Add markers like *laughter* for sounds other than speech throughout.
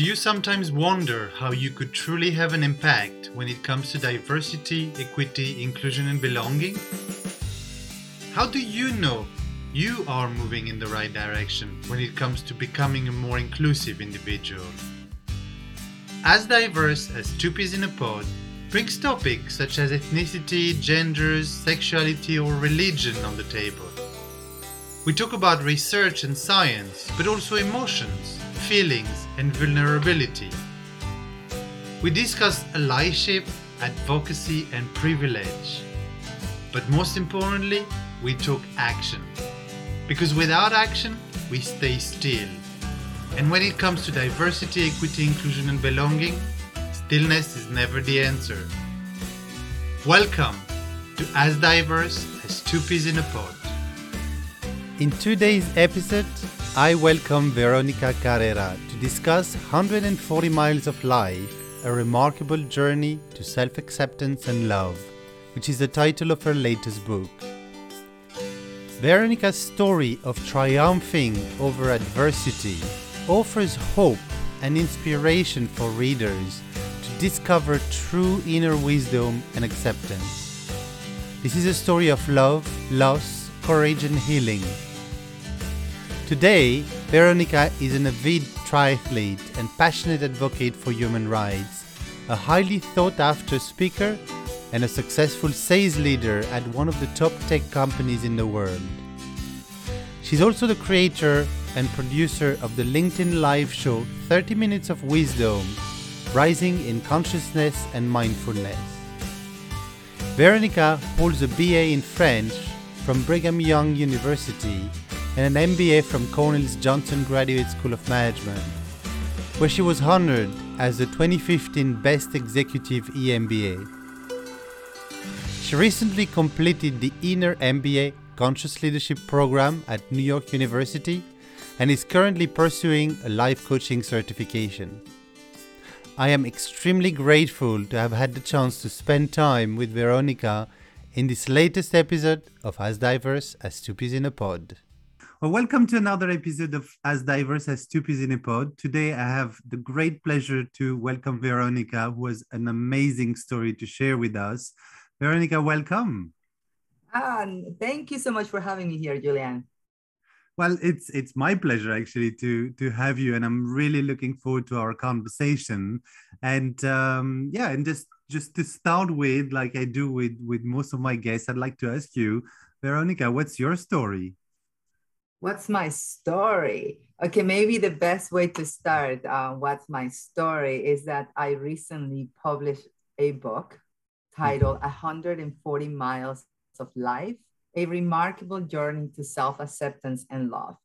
Do you sometimes wonder how you could truly have an impact when it comes to diversity, equity, inclusion, and belonging? How do you know you are moving in the right direction when it comes to becoming a more inclusive individual? As Diverse as Two Peas in a Pod brings topics such as ethnicity, genders, sexuality, or religion on the table. We talk about research and science, but also emotions, feelings, and vulnerability. We discuss allyship, advocacy, and privilege. But most importantly, we took action. Because without action, we stay still. And when it comes to diversity, equity, inclusion, and belonging, stillness is never the answer. Welcome to As Diverse as Two Peas in a Pod. In today's episode, I welcome Veronica Carrera discuss 140 Miles of Life, a remarkable journey to self acceptance and love, which is the title of her latest book. Veronica's story of triumphing over adversity offers hope and inspiration for readers to discover true inner wisdom and acceptance. This is a story of love, loss, courage, and healing. Today, Veronica is an avid triathlete and passionate advocate for human rights, a highly sought after speaker, and a successful sales leader at one of the top tech companies in the world. She's also the creator and producer of the LinkedIn Live show 30 Minutes of Wisdom Rising in Consciousness and Mindfulness. Veronica holds a BA in French from Brigham Young University and an MBA from Cornell's Johnson Graduate School of Management, where she was honored as the 2015 Best Executive EMBA. She recently completed the Inner MBA Conscious Leadership program at New York University and is currently pursuing a life coaching certification. I am extremely grateful to have had the chance to spend time with Veronica in this latest episode of As Diverse as Two Peas in a Pod. Well, welcome to another episode of As Diverse as Peas in a Pod. Today, I have the great pleasure to welcome Veronica, who has an amazing story to share with us. Veronica, welcome. Ah, thank you so much for having me here, Julian. Well, it's it's my pleasure actually to to have you, and I'm really looking forward to our conversation. And um, yeah, and just just to start with, like I do with with most of my guests, I'd like to ask you, Veronica, what's your story? What's my story? Okay, maybe the best way to start. Uh, what's my story is that I recently published a book titled "140 Miles of Life." a remarkable journey to self acceptance and love.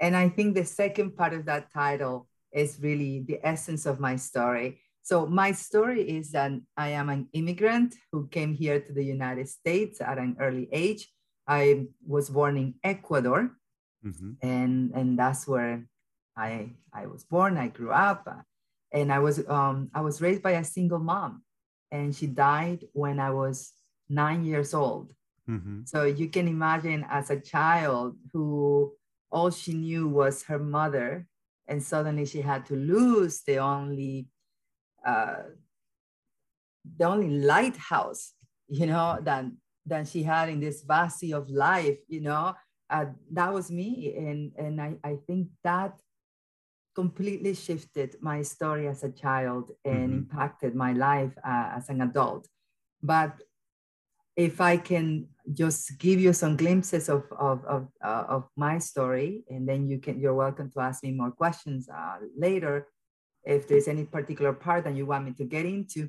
And I think the second part of that title is really the essence of my story. So, my story is that I am an immigrant who came here to the United States at an early age. I was born in Ecuador, mm-hmm. and, and that's where I, I was born. I grew up, and I was, um, I was raised by a single mom, and she died when I was nine years old. Mm-hmm. So you can imagine as a child who all she knew was her mother, and suddenly she had to lose the only uh, the only lighthouse, you know, that that she had in this vast sea of life, you know. Uh, that was me, and and I, I think that completely shifted my story as a child and mm-hmm. impacted my life uh, as an adult. But if I can just give you some glimpses of, of, of, uh, of my story, and then you can, you're welcome to ask me more questions uh, later if there's any particular part that you want me to get into.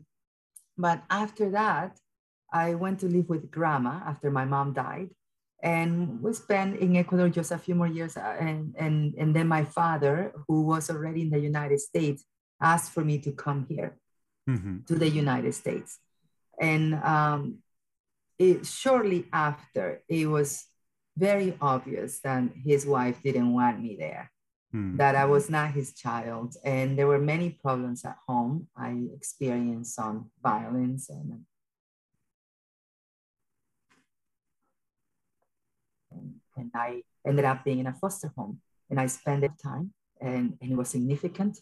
But after that, I went to live with grandma after my mom died. And we spent in Ecuador just a few more years. Uh, and, and, and then my father, who was already in the United States, asked for me to come here mm-hmm. to the United States. And um, it, shortly after, it was very obvious that his wife didn't want me there, hmm. that I was not his child. And there were many problems at home. I experienced some violence and, and, I ended up being in a foster home. And I spent that time and, and it was significant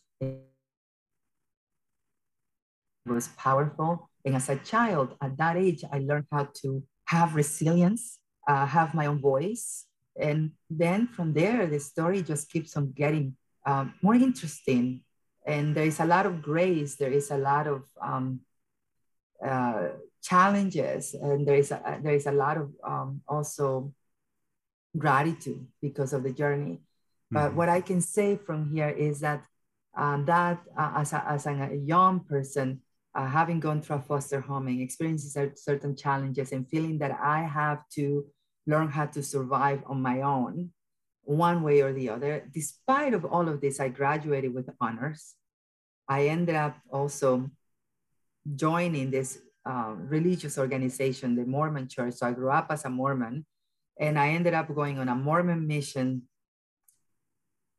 It was powerful. And as a child at that age, I learned how to have resilience, uh, have my own voice. And then from there, the story just keeps on getting um, more interesting. And there is a lot of grace, there is a lot of um, uh, challenges, and there is a, there is a lot of um, also gratitude because of the journey. But mm-hmm. what I can say from here is that um, that uh, as, a, as a young person, uh, having gone through a foster home and experiencing certain challenges and feeling that I have to learn how to survive on my own, one way or the other. Despite of all of this, I graduated with honors. I ended up also joining this uh, religious organization, the Mormon Church. So I grew up as a Mormon, and I ended up going on a Mormon mission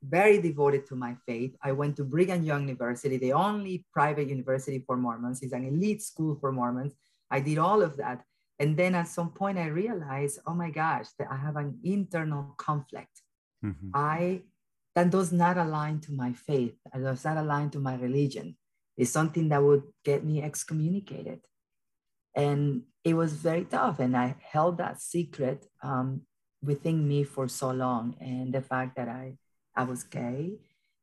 very devoted to my faith. I went to Brigham Young University, the only private university for Mormons. It's an elite school for Mormons. I did all of that. And then at some point, I realized, oh my gosh, that I have an internal conflict. Mm-hmm. I that does not align to my faith. It does not align to my religion. It's something that would get me excommunicated. And it was very tough. And I held that secret um, within me for so long. And the fact that I I was gay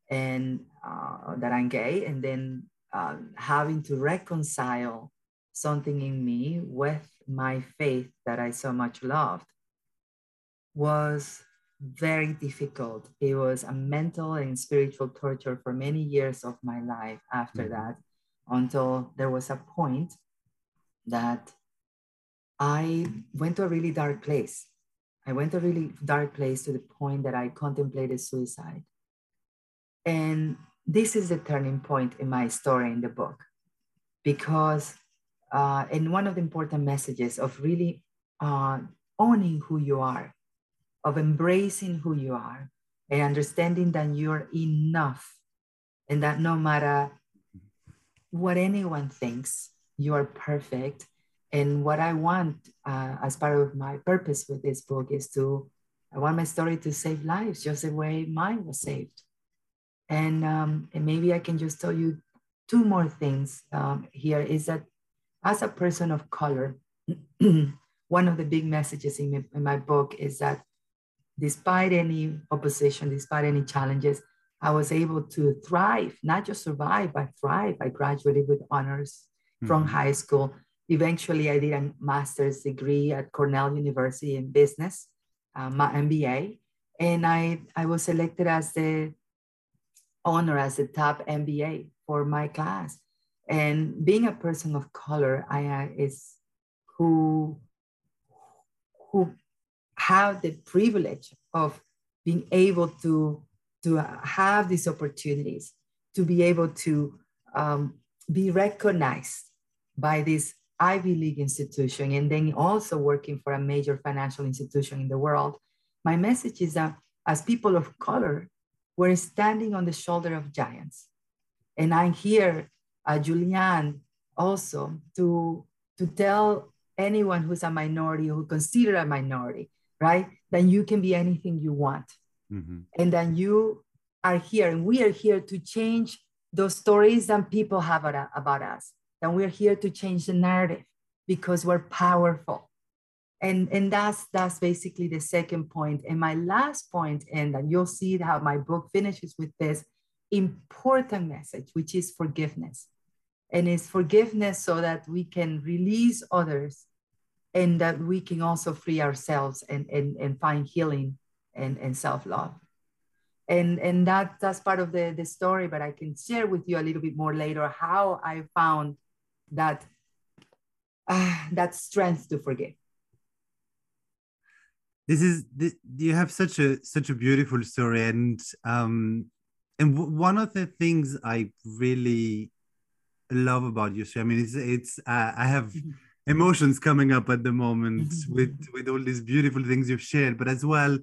and uh, that I'm gay, and then uh, having to reconcile something in me with my faith that I so much loved was very difficult. It was a mental and spiritual torture for many years of my life after mm-hmm. that, until there was a point that I went to a really dark place. I went to a really dark place to the point that I contemplated suicide. And this is the turning point in my story in the book, because uh, and one of the important messages of really uh, owning who you are, of embracing who you are, and understanding that you're enough, and that no matter what anyone thinks, you are perfect, and what I want uh, as part of my purpose with this book is to, I want my story to save lives just the way mine was saved. And, um, and maybe I can just tell you two more things um, here is that as a person of color, *clears throat* one of the big messages in my, in my book is that despite any opposition, despite any challenges, I was able to thrive, not just survive, but thrive. I graduated with honors. From high school. Eventually I did a master's degree at Cornell University in business, uh, my MBA, and I, I was selected as the honor as the top MBA for my class. And being a person of color, I uh, is who who have the privilege of being able to to have these opportunities, to be able to um, be recognized by this Ivy League institution and then also working for a major financial institution in the world. My message is that as people of color, we're standing on the shoulder of giants. And I'm here, uh, Julianne, also to, to tell anyone who's a minority, who consider a minority, right? That you can be anything you want. Mm-hmm. And then you are here, and we are here to change those stories that people have about us and we're here to change the narrative because we're powerful. And and that's that's basically the second point. And my last point and you'll see how my book finishes with this important message which is forgiveness. And it's forgiveness so that we can release others and that we can also free ourselves and and, and find healing and, and self-love. And and that that's part of the the story but i can share with you a little bit more later how i found that uh, that strength to forgive this is this, you have such a such a beautiful story and um and w- one of the things i really love about you i mean it's it's uh, i have mm-hmm. emotions coming up at the moment mm-hmm. with with all these beautiful things you've shared but as well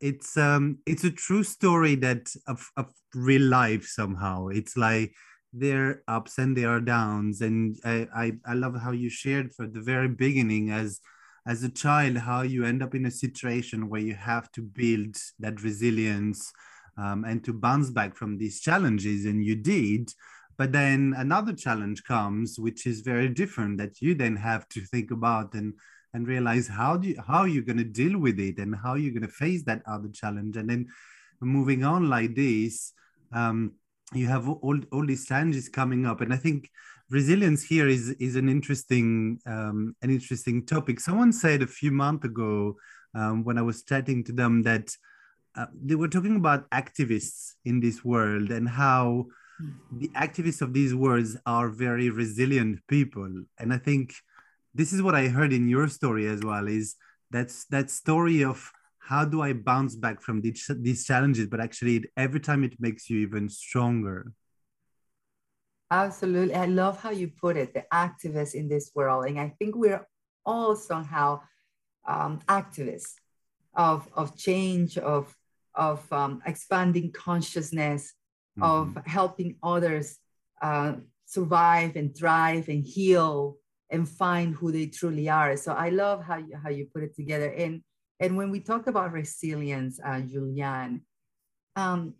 it's um it's a true story that of, of real life somehow it's like their ups and their downs and I, I i love how you shared from the very beginning as as a child how you end up in a situation where you have to build that resilience um, and to bounce back from these challenges, and you did. But then another challenge comes, which is very different that you then have to think about and and realize how do you, how you're going to deal with it and how you're going to face that other challenge and then moving on like this um, you have all, all these challenges coming up. And i think resilience here is is an interesting um, an interesting topic. Someone said a few months ago um, when i was chatting to them that uh, they were talking about activists in this world and how the activists of these words are very resilient people. And i think this is what I heard in your story as well is that's that story of how do I bounce back from these, these challenges, but actually every time it makes you even stronger. Absolutely. I love how you put it, the activists in this world. And I think we're all somehow um, activists of, of change, of, of um, expanding consciousness, mm-hmm. of helping others uh, survive and thrive and heal and find who they truly are. So I love how you, how you put it together. And, and when we talk about resilience, uh, Julian, um,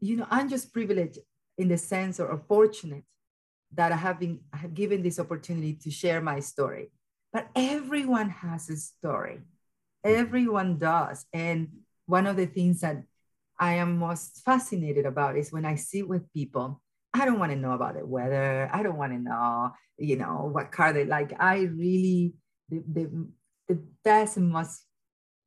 you know, I'm just privileged in the sense or, or fortunate that I have been I have given this opportunity to share my story. But everyone has a story. Everyone does. And one of the things that I am most fascinated about is when I sit with people I don't want to know about the weather. I don't want to know, you know, what car they like. I really, the, the, the best and most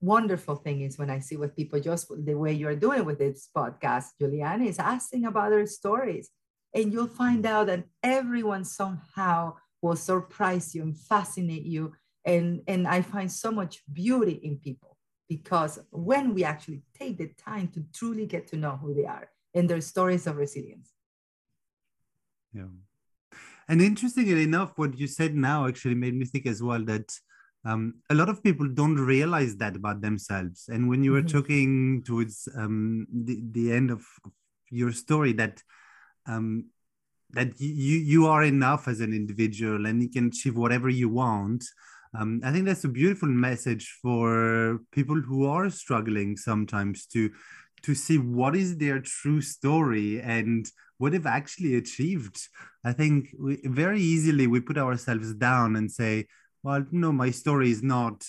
wonderful thing is when I see what people just the way you're doing with this podcast, Juliana, is asking about their stories. And you'll find mm. out that everyone somehow will surprise you and fascinate you. And, and I find so much beauty in people because when we actually take the time to truly get to know who they are and their stories of resilience. Yeah. And interestingly enough, what you said now actually made me think as well that um, a lot of people don't realize that about themselves. And when you were mm-hmm. talking towards um, the, the end of your story, that um, that you you are enough as an individual and you can achieve whatever you want. Um, I think that's a beautiful message for people who are struggling sometimes to to see what is their true story and what they've actually achieved. I think we, very easily we put ourselves down and say, well, no, my story is not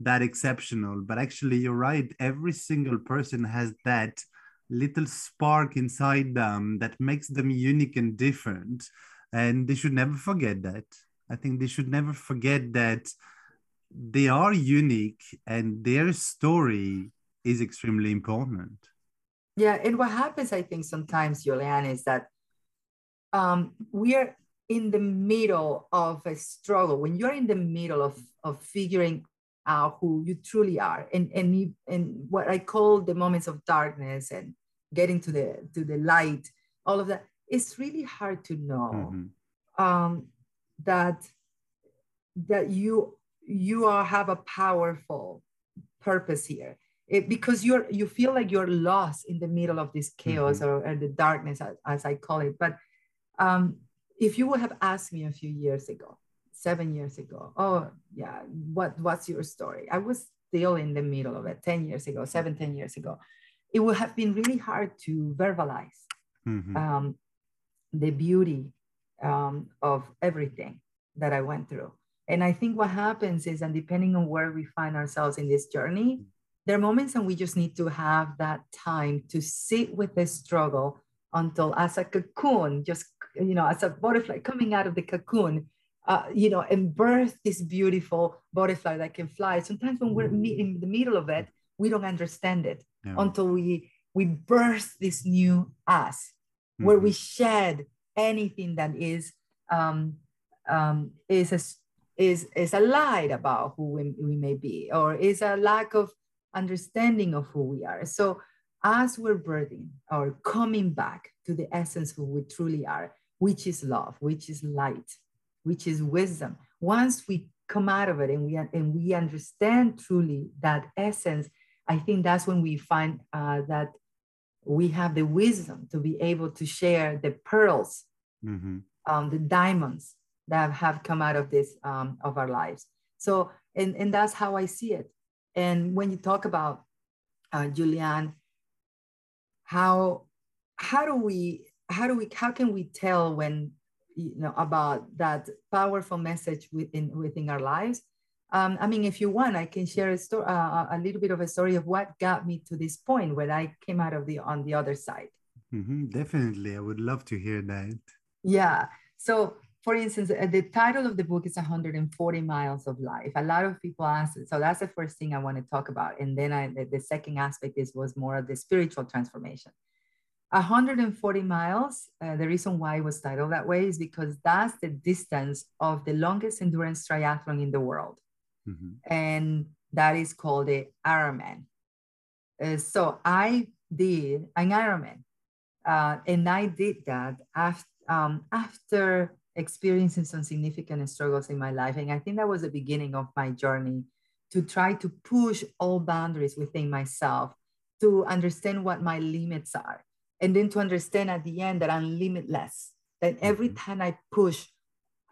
that exceptional. But actually, you're right. Every single person has that little spark inside them that makes them unique and different. And they should never forget that. I think they should never forget that they are unique and their story is extremely important. Yeah, and what happens, I think, sometimes, Julian, is that um, we are in the middle of a struggle. When you're in the middle of, of figuring out who you truly are, and and you, and what I call the moments of darkness and getting to the to the light, all of that, it's really hard to know mm-hmm. um, that that you you are have a powerful purpose here it, because you're you feel like you're lost in the middle of this chaos mm-hmm. or, or, the darkness as, as, i call it but um, if you would have asked me a few years ago seven years ago oh yeah what what's your story? I was still in the middle of it 10 years ago seven 10 years ago. It would have been really hard to verbalize mm-hmm. um, the beauty um, of everything that i went through. And i think what happens is and depending on where we find ourselves in this journey there are moments and we just need to have that time to sit with the struggle until as a cocoon just you know as a butterfly coming out of the cocoon uh, you know and birth this beautiful butterfly that can fly sometimes when we're in the middle of it we don't understand it yeah. until we we birth this new us mm-hmm. where we mm-hmm. shed anything that is um, um, is a is is a lie about who we, we may be or is a lack of understanding of who we are. So as we're birthing or coming back to the essence of who we truly are, which is love, which is light, which is wisdom. Once we come out of it and we and we understand truly that essence, I think that's when we find uh, that we have the wisdom to be able to share the pearls, mm-hmm. um, the diamonds that have come out of this um, of our lives. So and and that's how I see it. And when you talk about uh, Julian, how how do we how do we how can we tell when you know about that powerful message within within our lives? Um, i mean if you want i can share a story uh, a little bit of a story of what got me to this point where i came out of the on the other side. Mm-hmm, definitely. I would love to hear that. Yeah. So for instance uh, the title of the book is 140 miles of life. A lot of people ask so that's the first thing i want to talk about and then I, the, the second aspect is was more of the spiritual transformation 140 miles, uh, the reason why it was titled that way is because that's the distance of the longest endurance triathlon in the world. Mm-hmm. And that is called the Ironman. Uh, so I did an Ironman. Uh, and I did that after, um, after experiencing some significant struggles in my life. And I think that was the beginning of my journey to try to push all boundaries within myself, to understand what my limits are and then to understand at the end that I'm limitless. That every mm-hmm. time I push,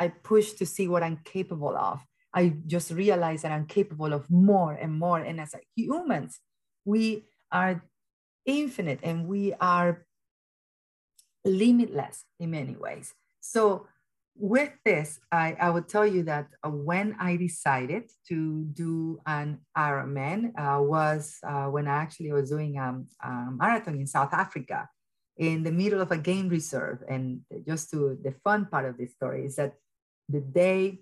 I push to see what I'm capable of. I just realize that I'm capable of more and more. And as humans, we are infinite and we are limitless in many ways. So with this, I, I would tell you that when I decided to do an Ironman uh, was uh, when I actually was doing um, a marathon in South Africa in the middle of a game reserve. And just to the fun part of this story is that the day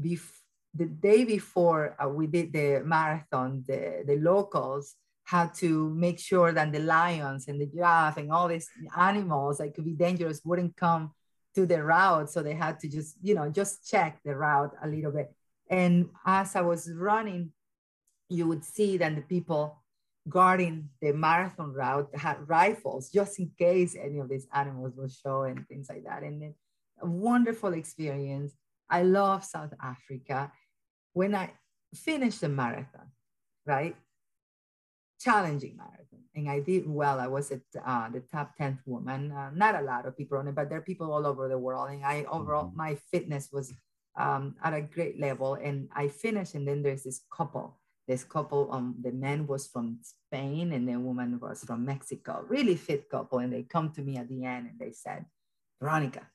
before the day before uh, we did the marathon, the, the locals had to make sure that the lions and the giraffe and all these animals that could be dangerous wouldn't come to the route. So they had to just, you know, just check the route a little bit. And as I was running, you would see that the people guarding the marathon route had rifles just in case any of these animals will show and things like that. And then a wonderful experience. I love South Africa. When I finished the marathon, right? Challenging marathon. And I did well. I was at uh, the top 10th woman. Uh, not a lot of people on it, but there are people all over the world. And I overall, mm-hmm. my fitness was um, at a great level. And I finished, and then there's this couple this couple, um, the man was from Spain and the woman was from Mexico, really fit couple. And they come to me at the end and they said, Veronica,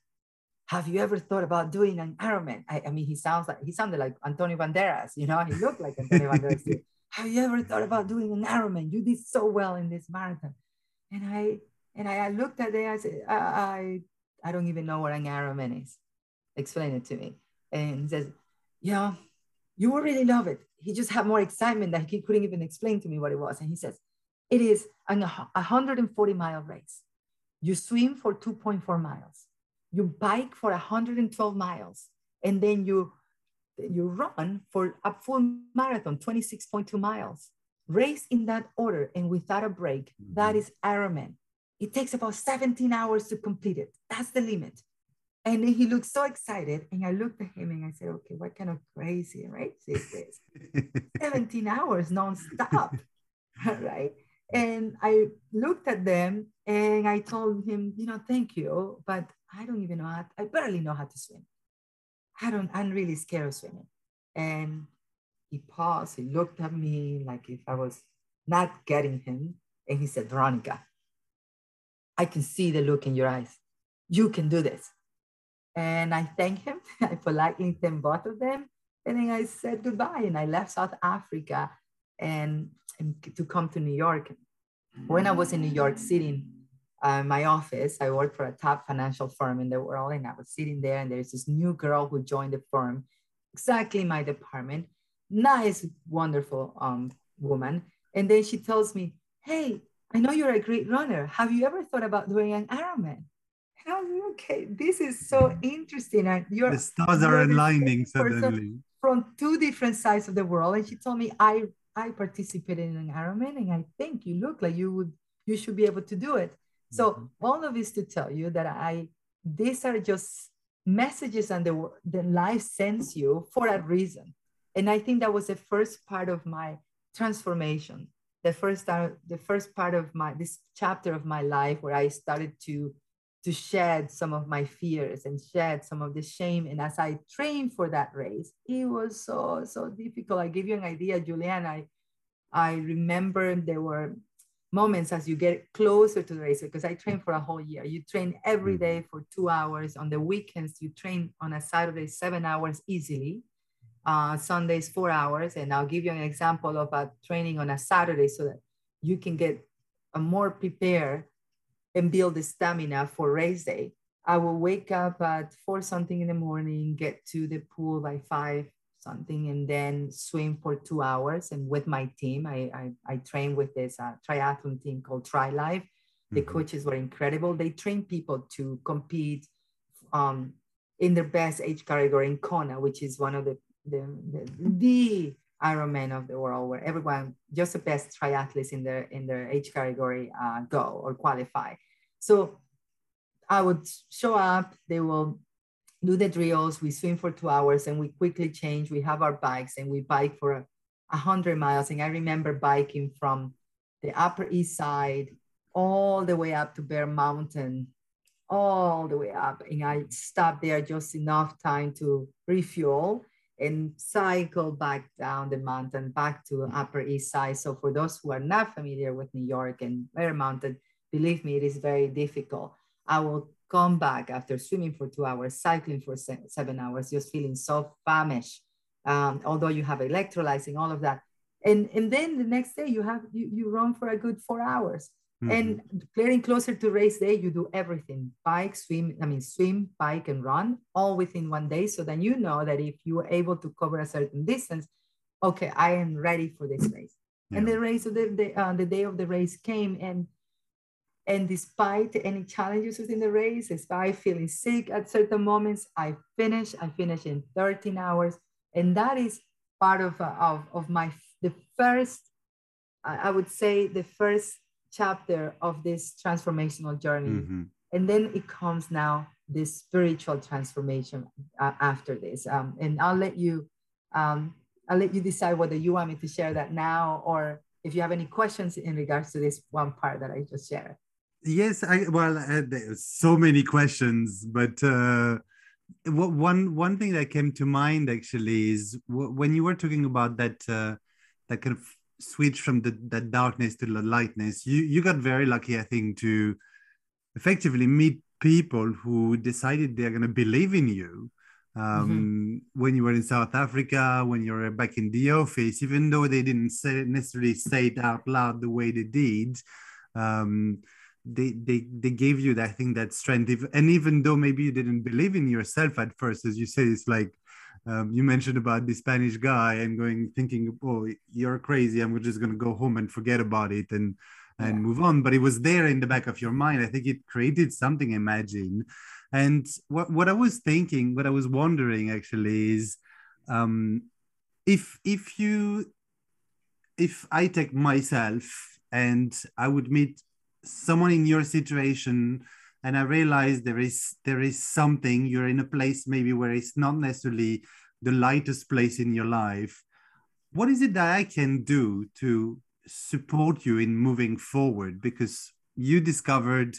have you ever thought about doing an Ironman? I, I mean, he sounds like, he sounded like Antonio Banderas, you know, he looked like Antonio *laughs* Banderas. have you ever thought about doing an Ironman? You did so well in this marathon. And I, and I, I looked at it, I said, I, I, I don't even know what an Ironman is. Explain it to me. And he says, yeah, you will really love it. He just had more excitement that he couldn't even explain to me what it was. And he says, it is a 140 mile race. You swim for 2.4 miles. You bike for 112 miles. And then you, you run for a full marathon, 26.2 miles. Race in that order and without a break. Mm-hmm. That is Ironman. It takes about 17 hours to complete it. That's the limit. And then he looked so excited. And I looked at him and I said, okay, what kind of crazy race is this? *laughs* 17 hours nonstop. *laughs* *laughs* right. And I looked at them and I told him, you know, thank you, but I don't even know how, to, I barely know how to swim. I don't, I'm really scared of swimming. And he paused, he looked at me like if I was not getting him. And he said, Veronica, I can see the look in your eyes. You can do this. And I thanked him. *laughs* I politely thanked both of them. And then I said goodbye and I left South Africa and, and to come to New York. When I was in New York sitting uh, my office, I worked for a top financial firm in the world. And I was sitting there and there's this new girl who joined the firm, exactly my department. Nice, wonderful um, woman. And then she tells me, hey, I know you're a great runner. Have you ever thought about doing an Ironman? Okay, this is so interesting. And you're the stars are aligning suddenly from two different sides of the world. And she told me, I I participated in an Ironman, and I think you look like you would you should be able to do it. So mm-hmm. all of this to tell you that I these are just messages and the the life sends you for a reason. And I think that was the first part of my transformation. The first time the first part of my this chapter of my life where I started to to shed some of my fears and shed some of the shame. And as I trained for that race, it was so, so difficult. I give you an idea, Julian. I, I remember there were moments as you get closer to the race because i trained for a whole year you train every Mm-hmm. for two hours on the weekends you train on a saturday seven hours easily uh, sundays four hours and i'll give you an example of a training on a saturday so that you can get a more prepared and build the stamina for race day i will wake up at four something in the morning get to the pool by five something and then swim for two hours. And with my team, I, I, I train with this uh, triathlon team called Tri Life. The Mhm. coaches were incredible. They train people to compete um, in their best age category in Kona, which is one of the, the, the, the Ironman of the world where everyone, just the best triathletes in their, in their age category uh, go or qualify. So I would show up, they will do the drills, we swim for two hours and we quickly change. We have our bikes and we bike for a, hundred miles. And I remember biking from the Upper East Side all the way up to Bear Mountain, all the way up. And I stopped there just enough time to refuel and cycle back down the mountain back to Upper East Side. So for those who are not familiar with New York and Bear Mountain, believe me, it is very difficult. I will come back after swimming for two hours, cycling for se- seven hours, just feeling so famished. Um, although you have electrolytes and all of that, and and then the next day you have you, you run for a good four hours. Mhm. And getting closer to race day, you do everything: bike, swim. I mean, swim, bike, and run all within one day. So then you know that if you are able to cover a certain distance, okay, I am ready for this race. And the race of the the, uh, the day of the race came, and and despite any challenges within the race, despite feeling sick at certain moments, I finished. I finished in 13 hours, and that is part of uh, of, of my the first, I would say, the first chapter of this transformational journey. Mhm. And then it comes now this spiritual transformation uh, after this. Um, and I'll let you, um, I'll let you decide whether you want me to share that now or if you have any questions in regards to this one part that I just shared. Yes, I well, uh, there's so many questions, but uh, one one thing that came to mind actually is when you were talking about that uh, that kind of switch from the that darkness to the lightness. You you got very lucky, I think, to effectively meet people who decided they're going to believe in you. Um, When you were in South Africa, when you were back in the office, even though they didn't say necessarily say it out loud the way they did, um, they they they gave you that I think that strength. If, and even though maybe you didn't believe in yourself at first, as you say, it's like um, you mentioned about the Spanish guy and going thinking, oh, you're crazy. I'm just gonna go home and forget about it and and Yeah. move on. But it was there in the back of your mind. I think it created something. Imagine. And what what I was thinking, what I was wondering actually is, um, if if you if I take myself and I would meet someone in your situation and I realize there is there is something you're in a place maybe where it's not necessarily the lightest place in your life. What is it that I can do to support you in moving forward? Because you discovered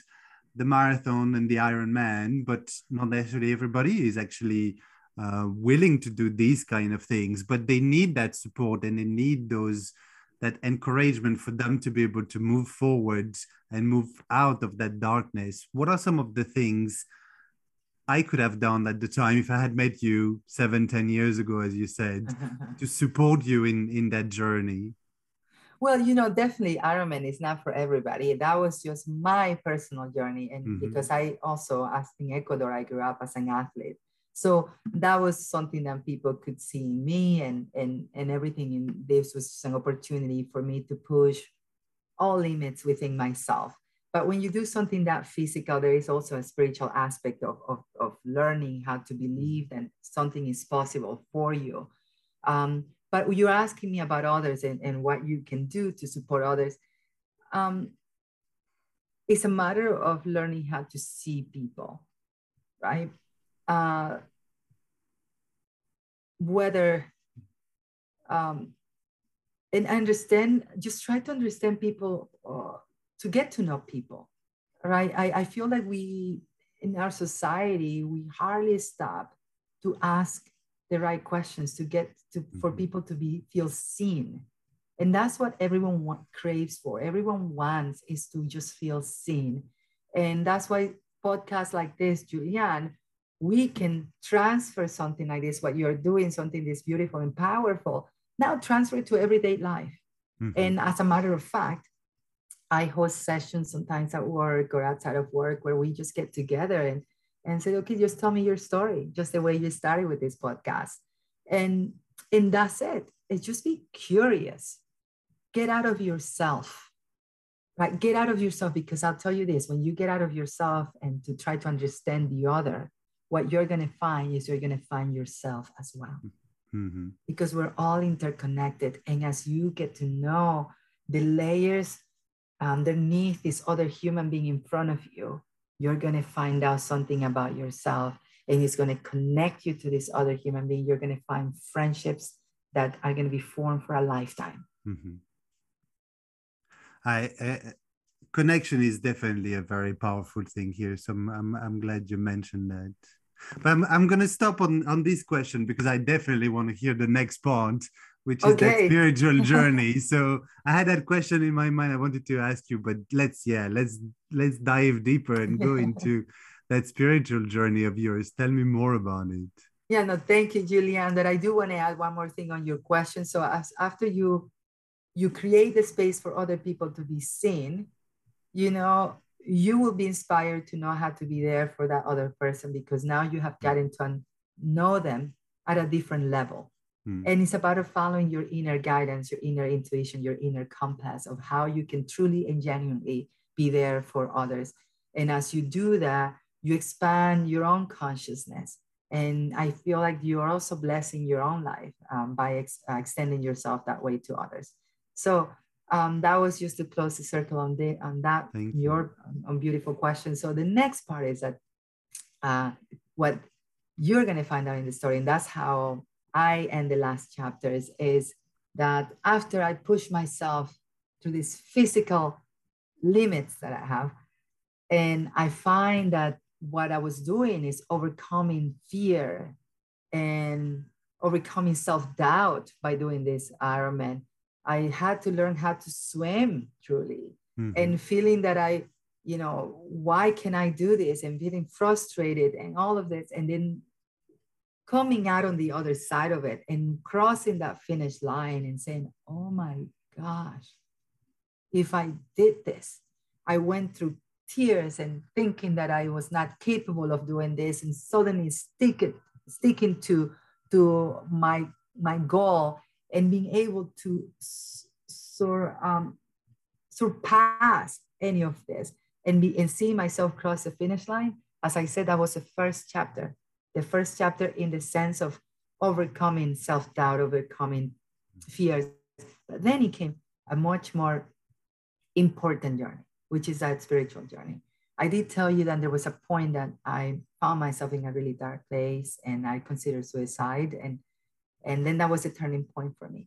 the marathon and the Ironman, but not necessarily everybody is actually uh, willing to do these kind of things. But they need that support and they need those that encouragement for them to be able to move forward and move out of that darkness. What are some of the things I could have done at the time if I had met you seven, ten years ago, as you said, to *laughs* support you in in that journey? Well, you know, definitely Ironman is not for everybody. That was just my personal journey. And Mhm. because I also, as in Ecuador, I grew up as an athlete. So that was something that people could see in me and and and everything. And this was an opportunity for me to push all limits within myself. But when you do something that physical, there is also a spiritual aspect of, of, of learning how to believe that something is possible for you. Um, but you're asking me about others and, and what you can do to support others. Um, it's a matter of learning how to see people, right? Uh, whether um, and understand, just try to understand people, uh, to get to know people, right? I, I feel like we, in our society, we hardly stop to ask the right questions to get to for Mhm. people to be feel seen And that's what everyone want, craves for. Everyone wants is to just feel seen. And that's why podcasts like this, Julian, we can transfer something like this, what you're doing, something this beautiful and powerful, now transfer it to everyday life. Mm-hmm. And as a matter of fact, I host sessions sometimes at work or outside of work where we just get together and, and say, okay, just tell me your story, just the way you started with this podcast. And, and that's it. It's just be curious. Get out of yourself, right? Get out of yourself because I'll tell you this when you get out of yourself and to try to understand the other, what you're going to find is you're going to find yourself as well. Mm-hmm. Because we're all interconnected. And as you get to know the layers underneath this other human being in front of you, you're going to find out something about yourself and it's going to connect you to this other human being. You're going to find friendships that are going to be formed for a lifetime. Mm-hmm. I, uh, connection is definitely a very powerful thing here. So I'm, I'm, I'm glad you mentioned that. But I'm, I'm going to stop on, on this question because I definitely want to hear the next part which is okay. that spiritual *laughs* journey. so I had that question in my mind. I wanted to ask you, but let's yeah, let's let's dive deeper and go *laughs* into that spiritual journey of yours. Tell me more about it. Yeah, no, thank you, Julian. That I do want to add one more thing on your question. So as after you you create the space for other people to be seen, you know, you will be inspired to know how to be there for that other person because now you have gotten to know them at a different level Mm. And it's about following your inner guidance, your inner intuition, your inner compass of how you can truly and genuinely be there for others. And as you do that, you expand your own consciousness. And I feel like you are also blessing your own life um, by ex- uh, extending yourself that way to others. So um, that was just to close the circle on, the, on that, Thank your you. on beautiful question. So the next part is that uh, what you're going to find out in the story, and that's how I end the last chapters is that after I push myself to these physical limits that I have, and I find that what I was doing is overcoming fear and overcoming self doubt by doing this Ironman. I had to learn how to swim truly mm-hmm. and feeling that I, you know, why can I do this and feeling frustrated and all of this. And then coming out on the other side of it and crossing that finish line and saying, oh my gosh, if I did this, I went through tears and thinking that I was not capable of doing this and suddenly sticking, sticking to, to my, my goal and being able to sur, um, surpass any of this and be and see myself cross the finish line. As I said, that was the first chapter the first chapter in the sense of overcoming self-doubt, overcoming fears. But then it came a much more important journey, which is that spiritual journey. I did tell you that there was a point that I found myself in a really dark place and I considered suicide. And, and then that was a turning point for me.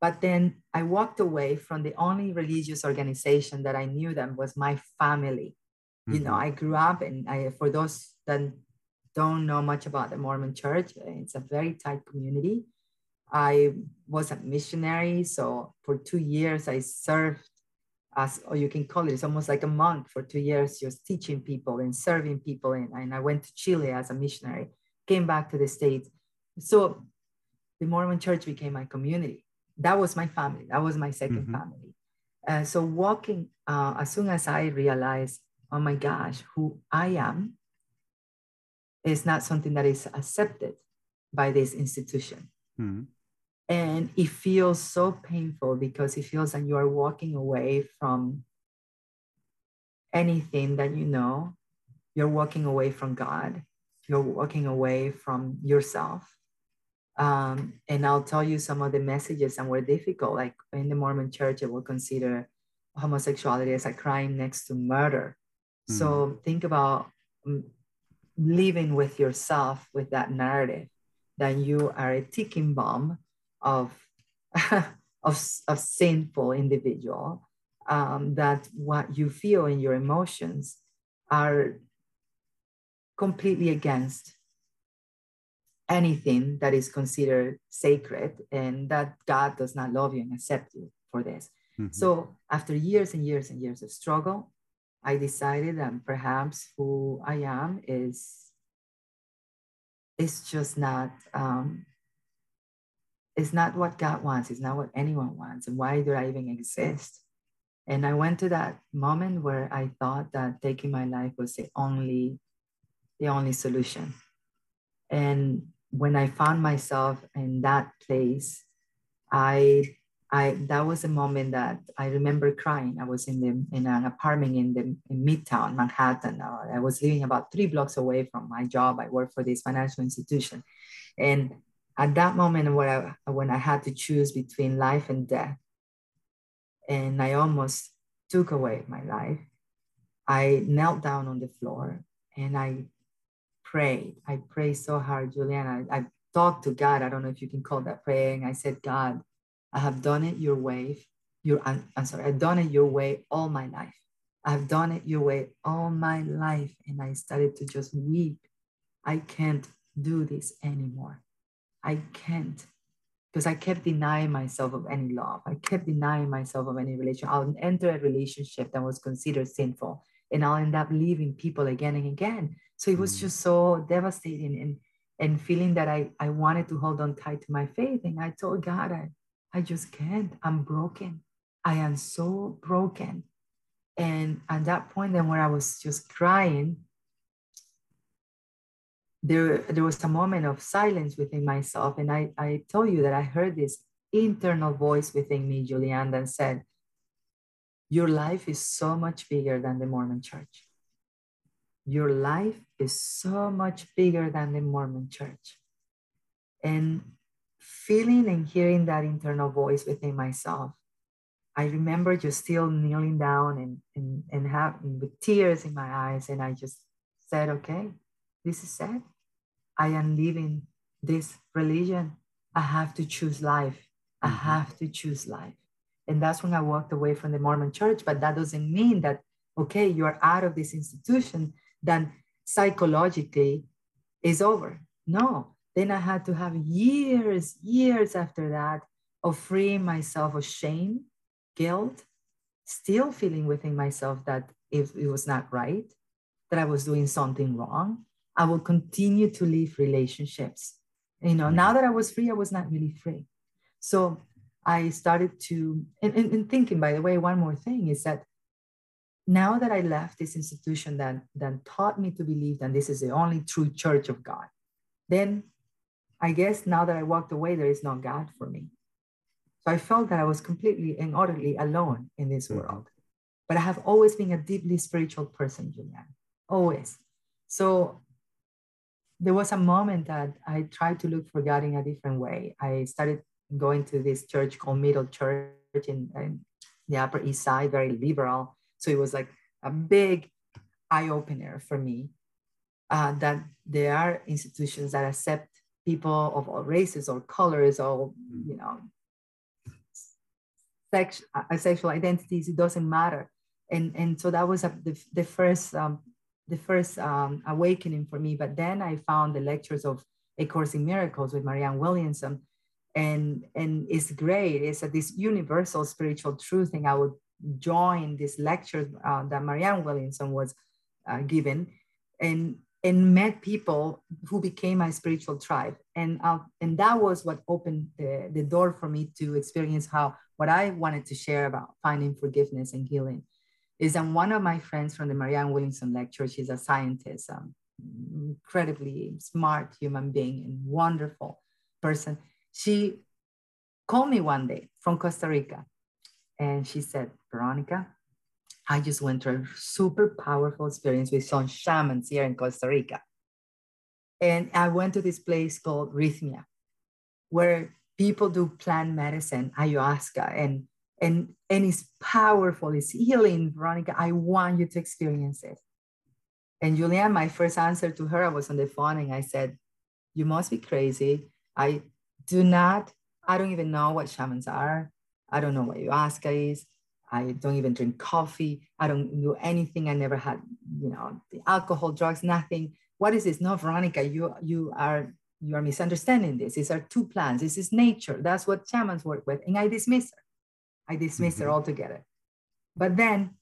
But then I walked away from the only religious organization that I knew that was my family. Mm-hmm. You know, mm-hmm. I grew up and I, for those that don't know much about the Mormon church. It's a very tight community. I was a missionary. So for two years, I served as, or you can call it, it's almost like a monk for two years, just teaching people and serving people. And, and I went to Chile as a missionary, came back to the States. So the Mormon church became my community. That was my family. That was my 2nd mm-hmm. family. Uh, so walking, uh, as soon as I realized, oh my gosh, who I am, is not something that is accepted by this institution. Mm-hmm. And it feels so painful because it feels like you are walking away from anything that you know. You're walking away from God. You're walking away from yourself. Um, and I'll tell you some of the messages that were difficult. Like in the Mormon church, it will consider homosexuality as a crime next to murder. Mm-hmm. So think about mm, living with yourself with that narrative, that you are a ticking bomb of, *laughs* of, of sinful individual. Um, that what you feel in your emotions are completely against anything that is considered sacred and that God does not love you and accept you for this. Mm-hmm. So after years and years and years of struggle, I decided that perhaps who I am is is just not um, it's not what God wants. It's not what anyone wants. And why do I even exist? And I went to that moment where I thought that taking my life was the only the only solution. And when I found myself in that place, I I that was a moment that I remember crying. I was in the in an apartment in the in Midtown Manhattan. Uh, I was living about three blocks away from my job. I work for this financial institution, and at that moment when I when I had to choose between life and death, and I almost took away my life, I knelt down on the floor and I prayed. I prayed so hard, Juliana. I, I talked to God. I don't know if you can call that praying. I said, God, I have done it your way. Your, I'm, I'm sorry, I've done it your way all my life. I've done it your way all my life. And I started to just weep. I can't do this anymore. I can't. Because I kept denying myself of any love. I kept denying myself of any relationship. I'll enter a relationship that was considered sinful and I'll end up leaving people again and again. So it was mm. just so devastating and, and feeling that I, I wanted to hold on tight to my faith. And I told God, I, I just can't. I'm broken. I am so broken. And at that point, then where I was just crying, there, there was a moment of silence within myself. And I, I told you that I heard this internal voice within me, Julianne, that said, Your life is so much bigger than the Mormon church. Your life is so much bigger than the Mormon church. And feeling and hearing that internal voice within myself, I remember just still kneeling down and, and, and having with tears in my eyes. And I just said, okay, this is it. I am leaving this religion. I have to choose life. I mm-hmm. have to choose life. And that's when I walked away from the Mormon church. But that doesn't mean that, okay, you're out of this institution, then psychologically is over. No, then I had to have years, years after that of freeing myself of shame, guilt, still feeling within myself that if it was not right, that I was doing something wrong, I will continue to leave relationships. You know, now that I was free, I was not really free. So I started to, and, and, and thinking, by the way, one more thing is that now that I left this institution that, that taught me to believe that this is the only true church of God, then I guess now that I walked away, there is no God for me. So I felt that I was completely and utterly alone in this mm-hmm. world. But I have always been a deeply spiritual person, Julian, always. So there was a moment that I tried to look for God in a different way. I started going to this church called Middle Church in, in the Upper East Side, very liberal. So it was like a big eye opener for me uh, that there are institutions that accept people of all races or colors or you know uh, sexual identities. It doesn't matter. And and so that was a, the, the first um, the first um, awakening for me. But then i found the lectures of a course in miracles with marianne williamson. And and it's great. It's a, this universal spiritual truth and i would join these lectures uh, that marianne williamson was uh, given and and met people who became my spiritual tribe. And uh, and that was what opened the, the door for me to experience how what i wanted to share about finding forgiveness and healing is that one of my friends from the marianne williamson lecture she's a scientist um, incredibly smart human being and wonderful person. She called me one day from costa rica and she said veronica I just went through a super powerful experience with some shamans here in Costa Rica. And I went to this place called Rythmia, where people do plant medicine, ayahuasca, and and and it's powerful, it's healing, Veronica. I want you to experience it. And Julianne, my first answer to her, I was on the phone and I said, You must be crazy. I do not, I don't even know what shamans are. I don't know what ayahuasca is. I don't even drink coffee. I don't do anything. I never had, you know, the alcohol, drugs, nothing. What is this? No, Veronica, you you are you are misunderstanding this. These are two plans. This is nature. That's what shamans work with. And I dismiss her. I dismiss mm-hmm. her altogether. But then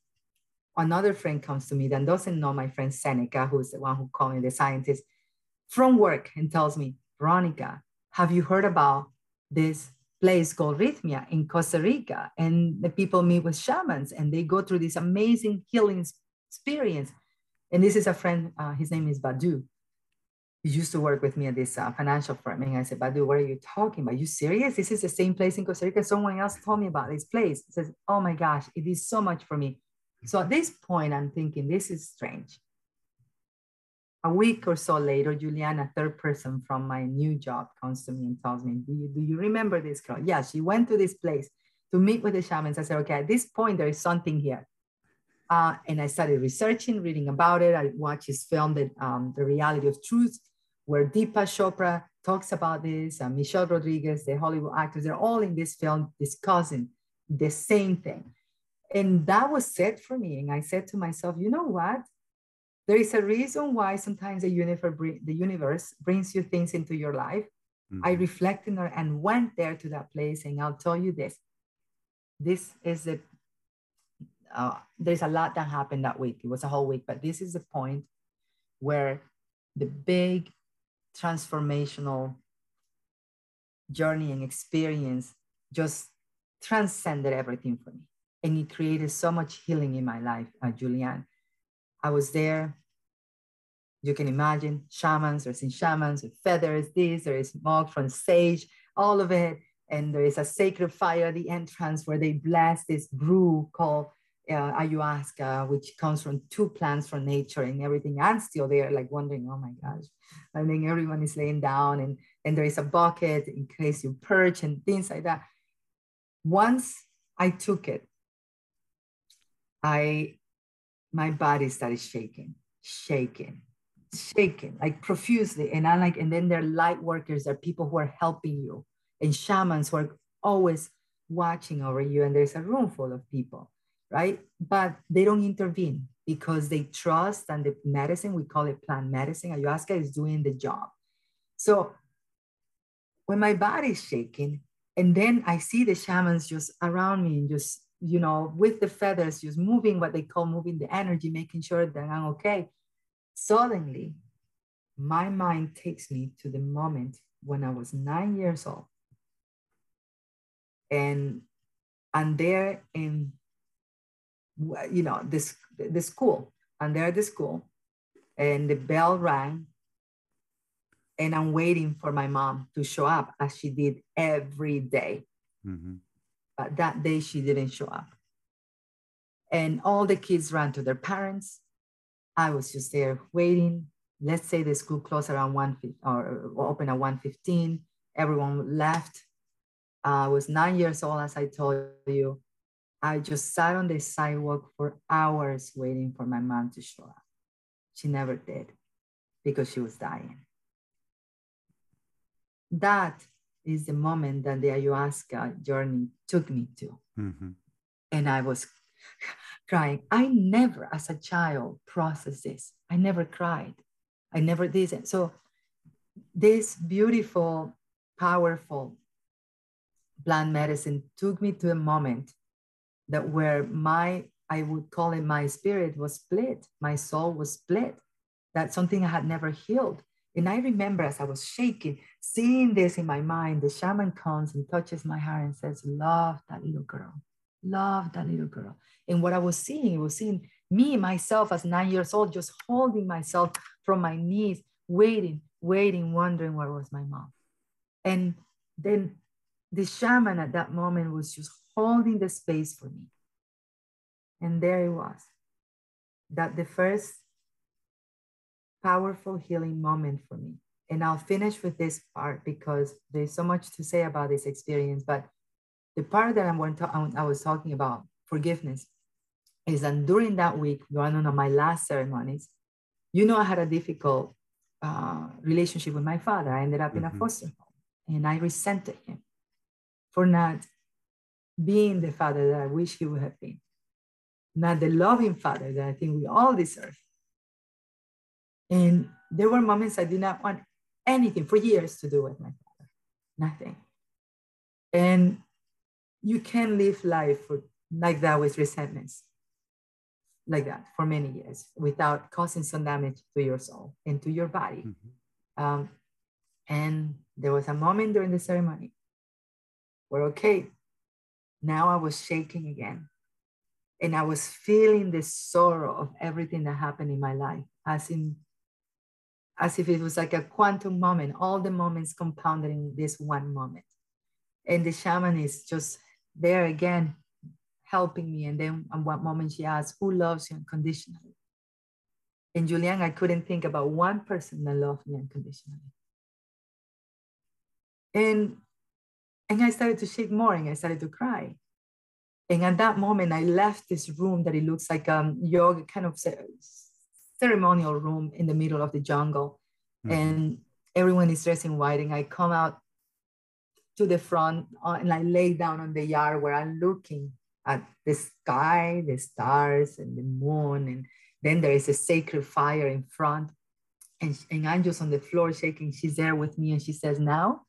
another friend comes to me that doesn't know my friend Seneca, who's the one who called me the scientist, from work and tells me, Veronica, have you heard about this place called Rythmia in Costa Rica? And the people meet with shamans and they go through this amazing healing experience. And this is a friend, uh, his name is Badu. He used to work with me at this uh, financial firm. And I said, Badu, what are you talking about? Are you serious? This is the same place in Costa Rica. Someone else told me about this place. He says, Oh my gosh, it is so much for me. So at this point, I'm thinking, this is strange. A week or so later, Juliana, third person from my new job, comes to me and tells me, do you, do you remember this girl? Yeah, she went to this place to meet with the shamans. I said, okay, at this point, there is something here. Uh, and I started researching, reading about it. I watched his film, um, The Reality of Truth, where Deepak Chopra talks about this, uh, Michelle Rodriguez, the Hollywood actors, they're all in this film discussing the same thing. And that was said for me. And I said to myself, you know what? There is a reason why sometimes the universe, the universe brings you things into your life. Mm-hmm. I reflected and went there to that place. And I'll tell you this this is the, uh, there's a lot that happened that week. It was a whole week, but this is the point where the big transformational journey and experience just transcended everything for me and it created so much healing in my life, uh, Julianne. I was there. You can imagine shamans, there's in shamans with feathers, this, there is smoke from sage, all of it. And there is a sacred fire at the entrance where they bless this brew called uh, ayahuasca, which comes from two plants from nature and everything. I'm still there, like wondering, oh my gosh. I think everyone is laying down and, and there is a bucket in case you perch and things like that. Once I took it, I, my body started shaking, shaking, shaking, like profusely. And I'm like, and then there are light workers, there are people who are helping you, and shamans who are always watching over you. And there's a room full of people, right? But they don't intervene because they trust and the medicine, we call it plant medicine, ayahuasca is doing the job. So when my body is shaking, and then I see the shamans just around me and just you know, with the feathers, just moving what they call moving the energy, making sure that I'm okay. Suddenly, my mind takes me to the moment when I was nine years old. And and there in you know this the school and there at the school and the bell rang and i'm waiting for my mom to show up as she did every day. Mm-hmm. But that day she didn't show up. And all the kids ran to their parents. I was just there waiting. Let's say the school closed around 1 or open at 1.15. Everyone left. I was nine years old, as I told you. I just sat on the sidewalk for hours waiting for my mom to show up. She never did because she was dying. That is the moment that the ayahuasca journey took me to. Mm-hmm. And I was crying. I never, as a child, processed this. I never cried. I never did it. So, this beautiful, powerful plant medicine took me to a moment that where my, I would call it my spirit was split, my soul was split. That's something I had never healed. And I remember as I was shaking, seeing this in my mind, the shaman comes and touches my heart and says, Love that little girl. Love that little girl. And what I was seeing, I was seeing me, myself, as nine years old, just holding myself from my knees, waiting, waiting, wondering where was my mom. And then the shaman at that moment was just holding the space for me. And there it was. That the first powerful healing moment for me. And I'll finish with this part because there's so much to say about this experience. But the part that I'm going to, I was talking about, forgiveness, is that during that week, one of my last ceremonies, you know, I had a difficult uh, relationship with my father. I ended up mm-hmm. in a mm-hmm. foster home and I resented him for not being the father that I wish he would have been, not the loving father that I think we all deserve. And there were moments I did not want anything for years to do with my father. Nothing. And you can live life for, like that with resentments, like that for many years without causing some damage to your soul and to your body. Mm-hmm. Um, and there was a moment during the ceremony where, okay, now I was shaking again. And I was feeling the sorrow of everything that happened in my life, as in as if it was like a quantum moment, all the moments compounded in this one moment. And the shaman is just there again, helping me. And then at one moment she asked, Who loves you unconditionally? And Julian, I couldn't think about one person that loved me unconditionally. And and I started to shake more and I started to cry. And at that moment, I left this room that it looks like a um, yoga kind of ceremonial room in the middle of the jungle. Mm-hmm. And everyone is dressed in white. And I come out to the front uh, and I lay down on the yard where I'm looking at the sky, the stars, and the moon. And then there is a sacred fire in front. And, and I'm just on the floor shaking. She's there with me and she says, Now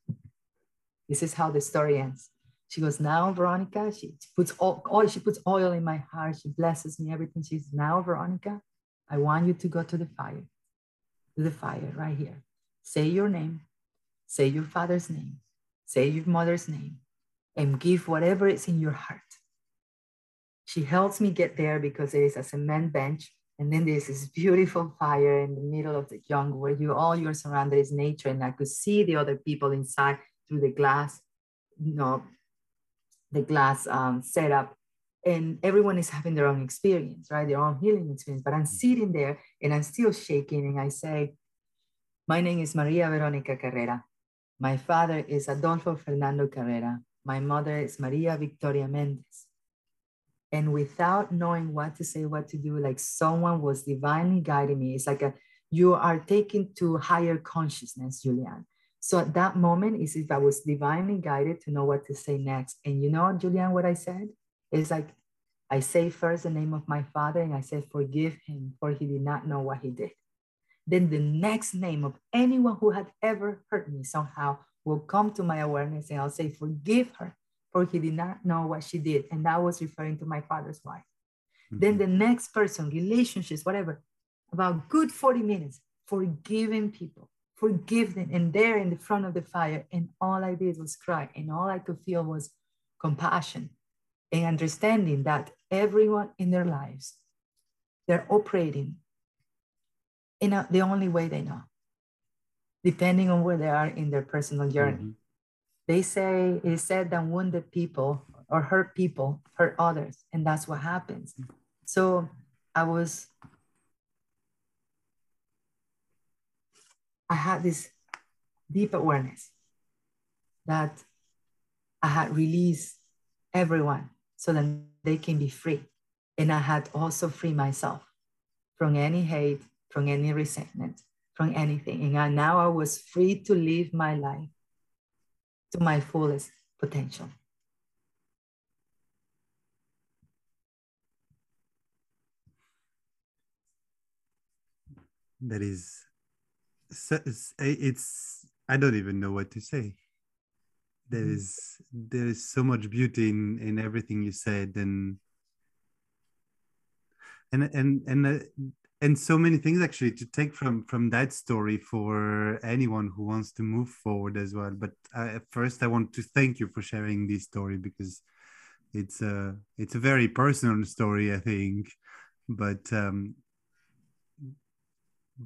this is how the story ends. She goes, now, Veronica, she puts all, oil, she puts oil in my heart. She blesses me, everything. She's now, Veronica, I want you to go to the fire, to the fire right here. Say your name, say your father's name, say your mother's name, and give whatever is in your heart. She helps me get there because there is a cement bench, and then there's this beautiful fire in the middle of the jungle where you all you're surrounded is nature, and I could see the other people inside through the glass, you know, the glass um, setup. And everyone is having their own experience, right? Their own healing experience. But I'm mm-hmm. sitting there and I'm still shaking. And I say, My name is Maria Veronica Carrera. My father is Adolfo Fernando Carrera. My mother is Maria Victoria Mendez. And without knowing what to say, what to do, like someone was divinely guiding me. It's like a, you are taken to higher consciousness, Julian. So at that moment, is if I was divinely guided to know what to say next. And you know, Julian, what I said is like, I say first the name of my father and I say, forgive him, for he did not know what he did. Then the next name of anyone who had ever hurt me somehow will come to my awareness and I'll say, forgive her, for he did not know what she did. And that was referring to my father's wife. Mm-hmm. Then the next person, relationships, whatever, about good 40 minutes, forgiving people forgive them. And there in the front of the fire, and all I did was cry, and all I could feel was compassion and understanding that everyone in their lives, they're operating in a, the only way they know, depending on where they are in their personal journey. Mm-hmm. They say it is said that wounded people or hurt people hurt others, and that's what happens. So I was I had this deep awareness that I had released everyone so that they can be free. And I had also free myself from any hate, from any resentment, from anything. And I, now I was free to live my life to my fullest potential. That is it's I don't even know what to say. There mm. is there is so much beauty in in everything you said and and and and uh, and so many things actually to take from from that story for anyone who wants to move forward as well but uh, first i want to thank you for sharing this story because it's a it's a very personal story i think but um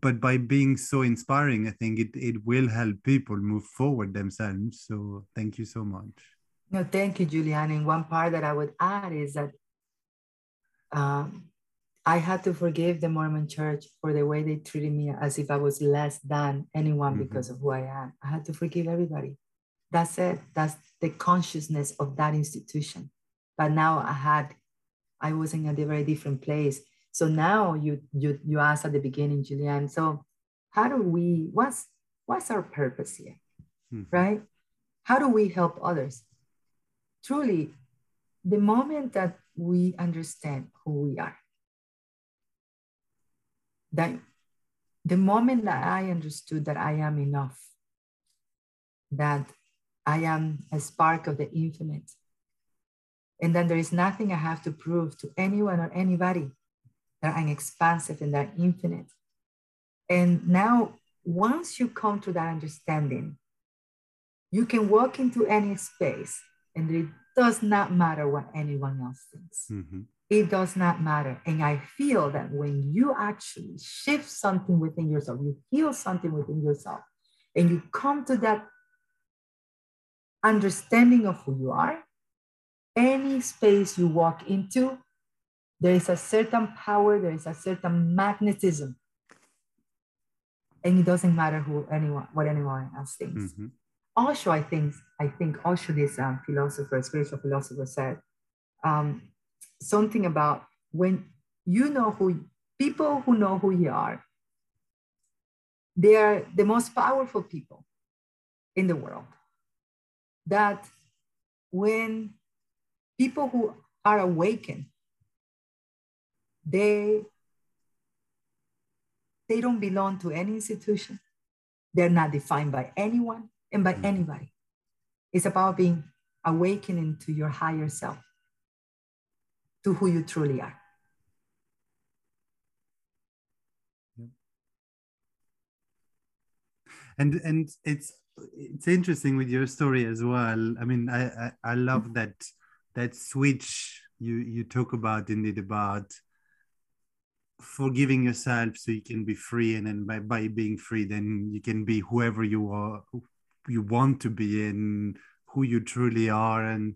but by being so inspiring, I think it, it will help people move forward themselves. So thank you so much. No, thank you, Julian. And one part that I would add is that um, I had to forgive the Mormon church for the way they treated me as if I was less than anyone mm-hmm. because of who I am. I had to forgive everybody. That's it. That's the consciousness of that institution. But now I had, I was in a very different place so now you you you asked at the beginning, Julian. So how do we? What's what's our purpose here, mm-hmm. right? How do we help others? Truly, the moment that we understand who we are, that the moment that I understood that I am enough that I am a spark of the infinite. And then there is nothing I have to prove to anyone or anybody that I'm expansive and that are infinite. And now, once you come to that understanding, you can walk into any space and it does not matter what anyone else thinks. Mm-hmm. It does not matter. And I feel that when you actually shift something within yourself, you heal something within yourself, and you come to that understanding of who you are, any space you walk into, there is a certain power, there is a certain magnetism. And it doesn't matter who anyone, what anyone else thinks. Mm-hmm. Osho, I think, I think also this um, philosopher, spiritual philosopher, said um, something about when you know who people who know who you are, they are the most powerful people in the world. That when people who are awakened, they they don't belong to any institution. They're not defined by anyone and by mm. anybody. It's about being awakening to your higher self, to who you truly are. And and it's it's interesting with your story as well. I mean, I I, I love that that switch you you talk about indeed about forgiving yourself so you can be free and then by, by being free then you can be whoever you are you want to be and who you truly are. And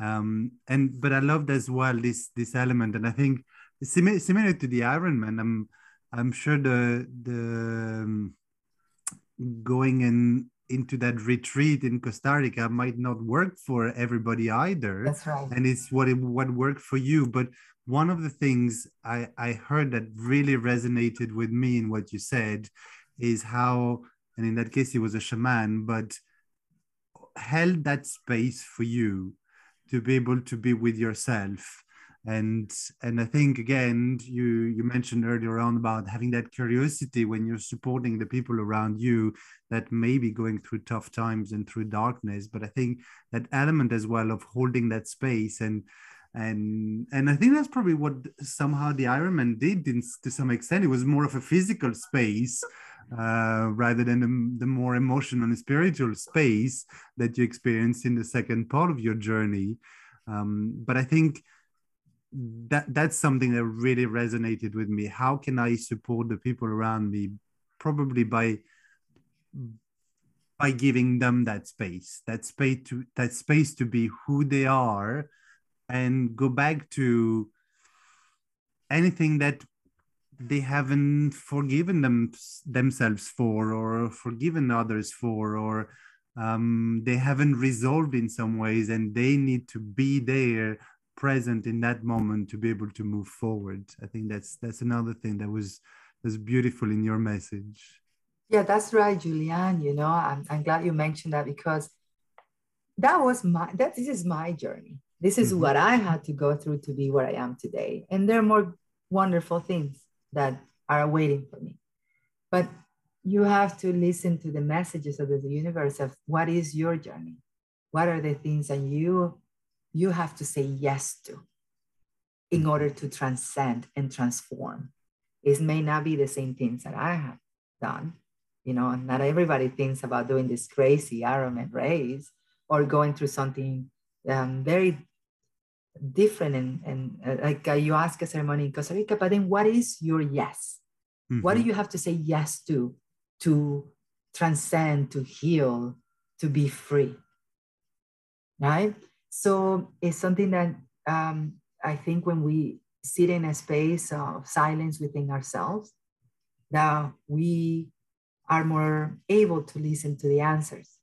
um and but i loved as well this this element. And i think similar, similar to the iron man i'm i'm sure the the um, going in into that retreat in costa rica might not work for everybody either. That's right. And it's what it, what worked for you. But one of the things i i heard that really resonated with me in what you said is how and in that case he was a shaman but held that space for you to be able to be with yourself. And and i think again you you mentioned earlier on about having that curiosity when you're supporting the people around you that may be going through tough times and through darkness. But i think that element as well of holding that space and and and I think that's probably what somehow the Ironman did in, to some extent. It was more of a physical space uh, rather than the, the, more emotional and spiritual space that you experience in the second part of your journey. Um, but I think that that's something that really resonated with me. How can I support the people around me? Probably by by giving them that space, that space to that space to be who they are and go back to anything that they haven't forgiven them themselves for or forgiven others for or um, they haven't resolved in some ways and they need to be there present in that moment to be able to move forward. I think that's that's another thing that was that's beautiful in your message. Yeah that's right julian. You know i'm, I'm glad you mentioned that because that was my that this is my journey this is mm-hmm. what I had to go through to be where I am today. And there are more wonderful things that are waiting for me. But you have to listen to the messages of the universe of what is your journey? What are the things that you you have to say yes to in order to transcend and transform? It may not be the same things that I have done. You know, not everybody thinks about doing this crazy Ironman race or going through something um, very different and, and uh, like uh, ayahuasca ceremony in Costa Rica, but then what is your yes? Mm-hmm. What do you have to say yes to to transcend, to heal, to be free? Right? So it's something that um, I think when we sit in a space of silence within ourselves, that we are more able to listen to the answers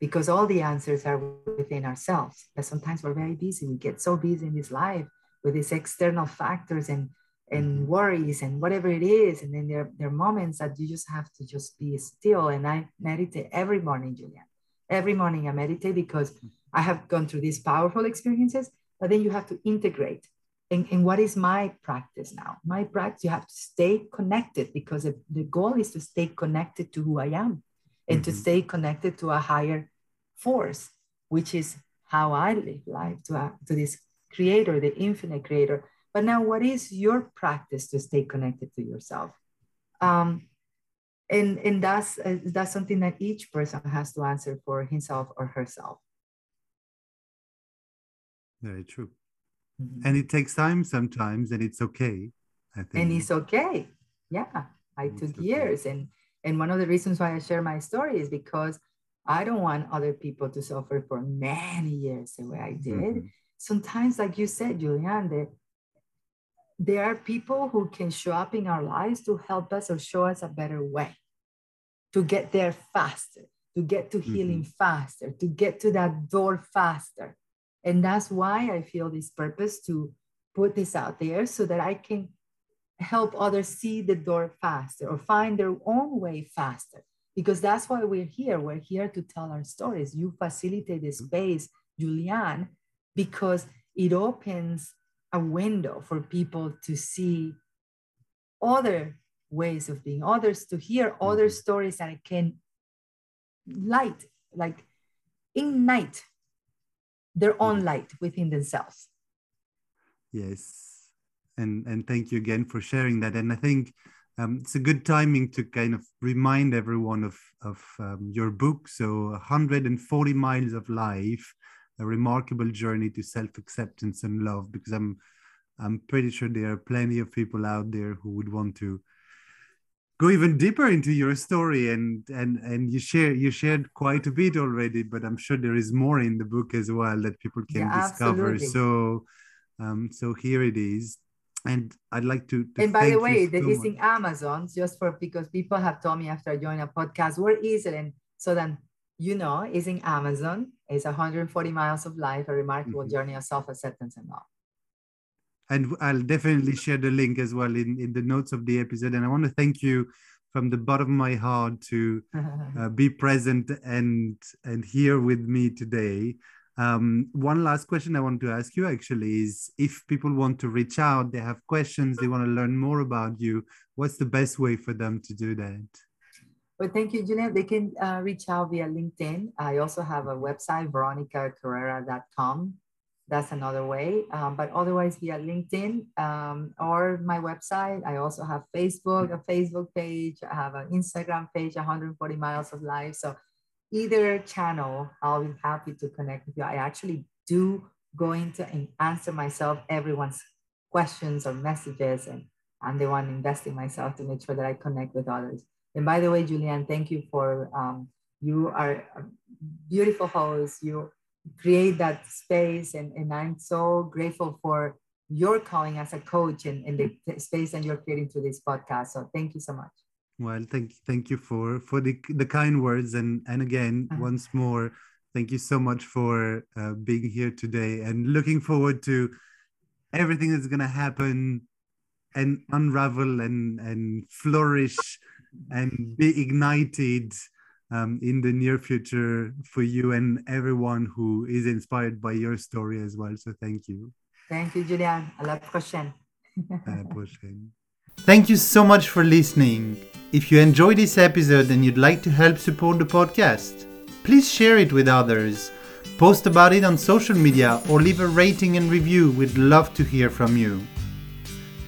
because all the answers are within ourselves. But sometimes we're very busy. We get so busy in this life with these external factors and and mm-hmm. worries and whatever it is. And then there, there are moments that you just have to just be still. And I meditate every morning, Julian. Every morning I meditate because I have gone through these powerful experiences, but then you have to integrate. And, and what is my practice now? My practice, you have to stay connected because the goal is to stay connected to who I am and mm-hmm. to stay connected to a higher force, which is how I live life to, uh, to this creator, the infinite creator. But now, what is your practice to stay connected to yourself? Um, and and that's uh, that's something that each person has to answer for himself or herself. Very true. Mm-hmm. And it takes time sometimes, and it's okay. I think. And it's okay. Yeah, I took okay. years, and and one of the reasons why I share my story is because I don't want other people to suffer for many years the way I did. Mm-hmm. Sometimes, like you said, Julian, that there are people who can show up in our lives to help us or show us a better way to get there faster, to get to healing mm-hmm. faster, to get to that door faster. And that's why I feel this purpose to put this out there so that I can help others see the door faster or find their own way faster. Because that's why we're here. We're here to tell our stories. You facilitate the mm-hmm. space, Julian, because it opens a window for people to see other ways of being, others to hear other mm-hmm. stories that can light, like ignite their own light within themselves. Yes. And and thank you again for sharing that. And I think um, it's a good timing to kind of remind everyone of of um, your book. So 140 miles of life, a remarkable journey to self acceptance and love. Because I'm I'm pretty sure there are plenty of people out there who would want to go even deeper into your story and and and you share you shared quite a bit already but i'm sure there is more in the book as well that people can yeah, discover absolutely. so um so here it is and i'd like to, to and by the way so is in amazon just for because people have told me after i joined a podcast where is it and so then you know is in amazon it's 140 miles of life a remarkable mm-hmm. journey of self-acceptance and love and I'll definitely share the link as well in, in the notes of the episode. And I want to thank you from the bottom of my heart to *laughs* uh, be present and and here with me today. Um, one last question I want to ask you actually is if people want to reach out, they have questions, they want to learn more about you, what's the best way for them to do that? Well, thank you, Julian. They can uh, reach out via LinkedIn. I also have a website, veronicacarrera.com that's another way. Um, but otherwise, via LinkedIn um, or my website. I also have Facebook, a Facebook page. I have an Instagram page, 140 Miles of Life. So either channel, I'll be happy to connect with you. I actually do go into and answer myself everyone's questions or messages, and I'm the one investing myself to make sure that I connect with others. And by the way, Julian, thank you for um, you are a beautiful host. You create that space. And, and I'm so grateful for your calling as a coach and, and the space that you're creating through this podcast. So thank you so much. Well, thank thank you for for the the kind words and and again uh-huh. once more, thank you so much for uh, being here today and looking forward to everything that's gonna happen and unravel and and flourish and be ignited um, in the near future for you and everyone who is inspired by your story as well. So thank you. Thank you, Julian. À la prochaine. à la prochaine. Thank you so much for listening. If you enjoyed this episode and you'd like to help support the podcast, please share it with others, post about it on social media, or leave a rating and review. We'd love to hear from you.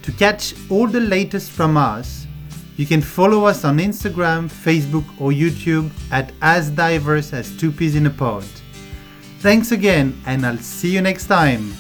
To catch all the latest from us, you can follow us on Instagram, Facebook, or YouTube at As Diverse as Two Peas in a Pod. Thanks again, and I'll see you next time.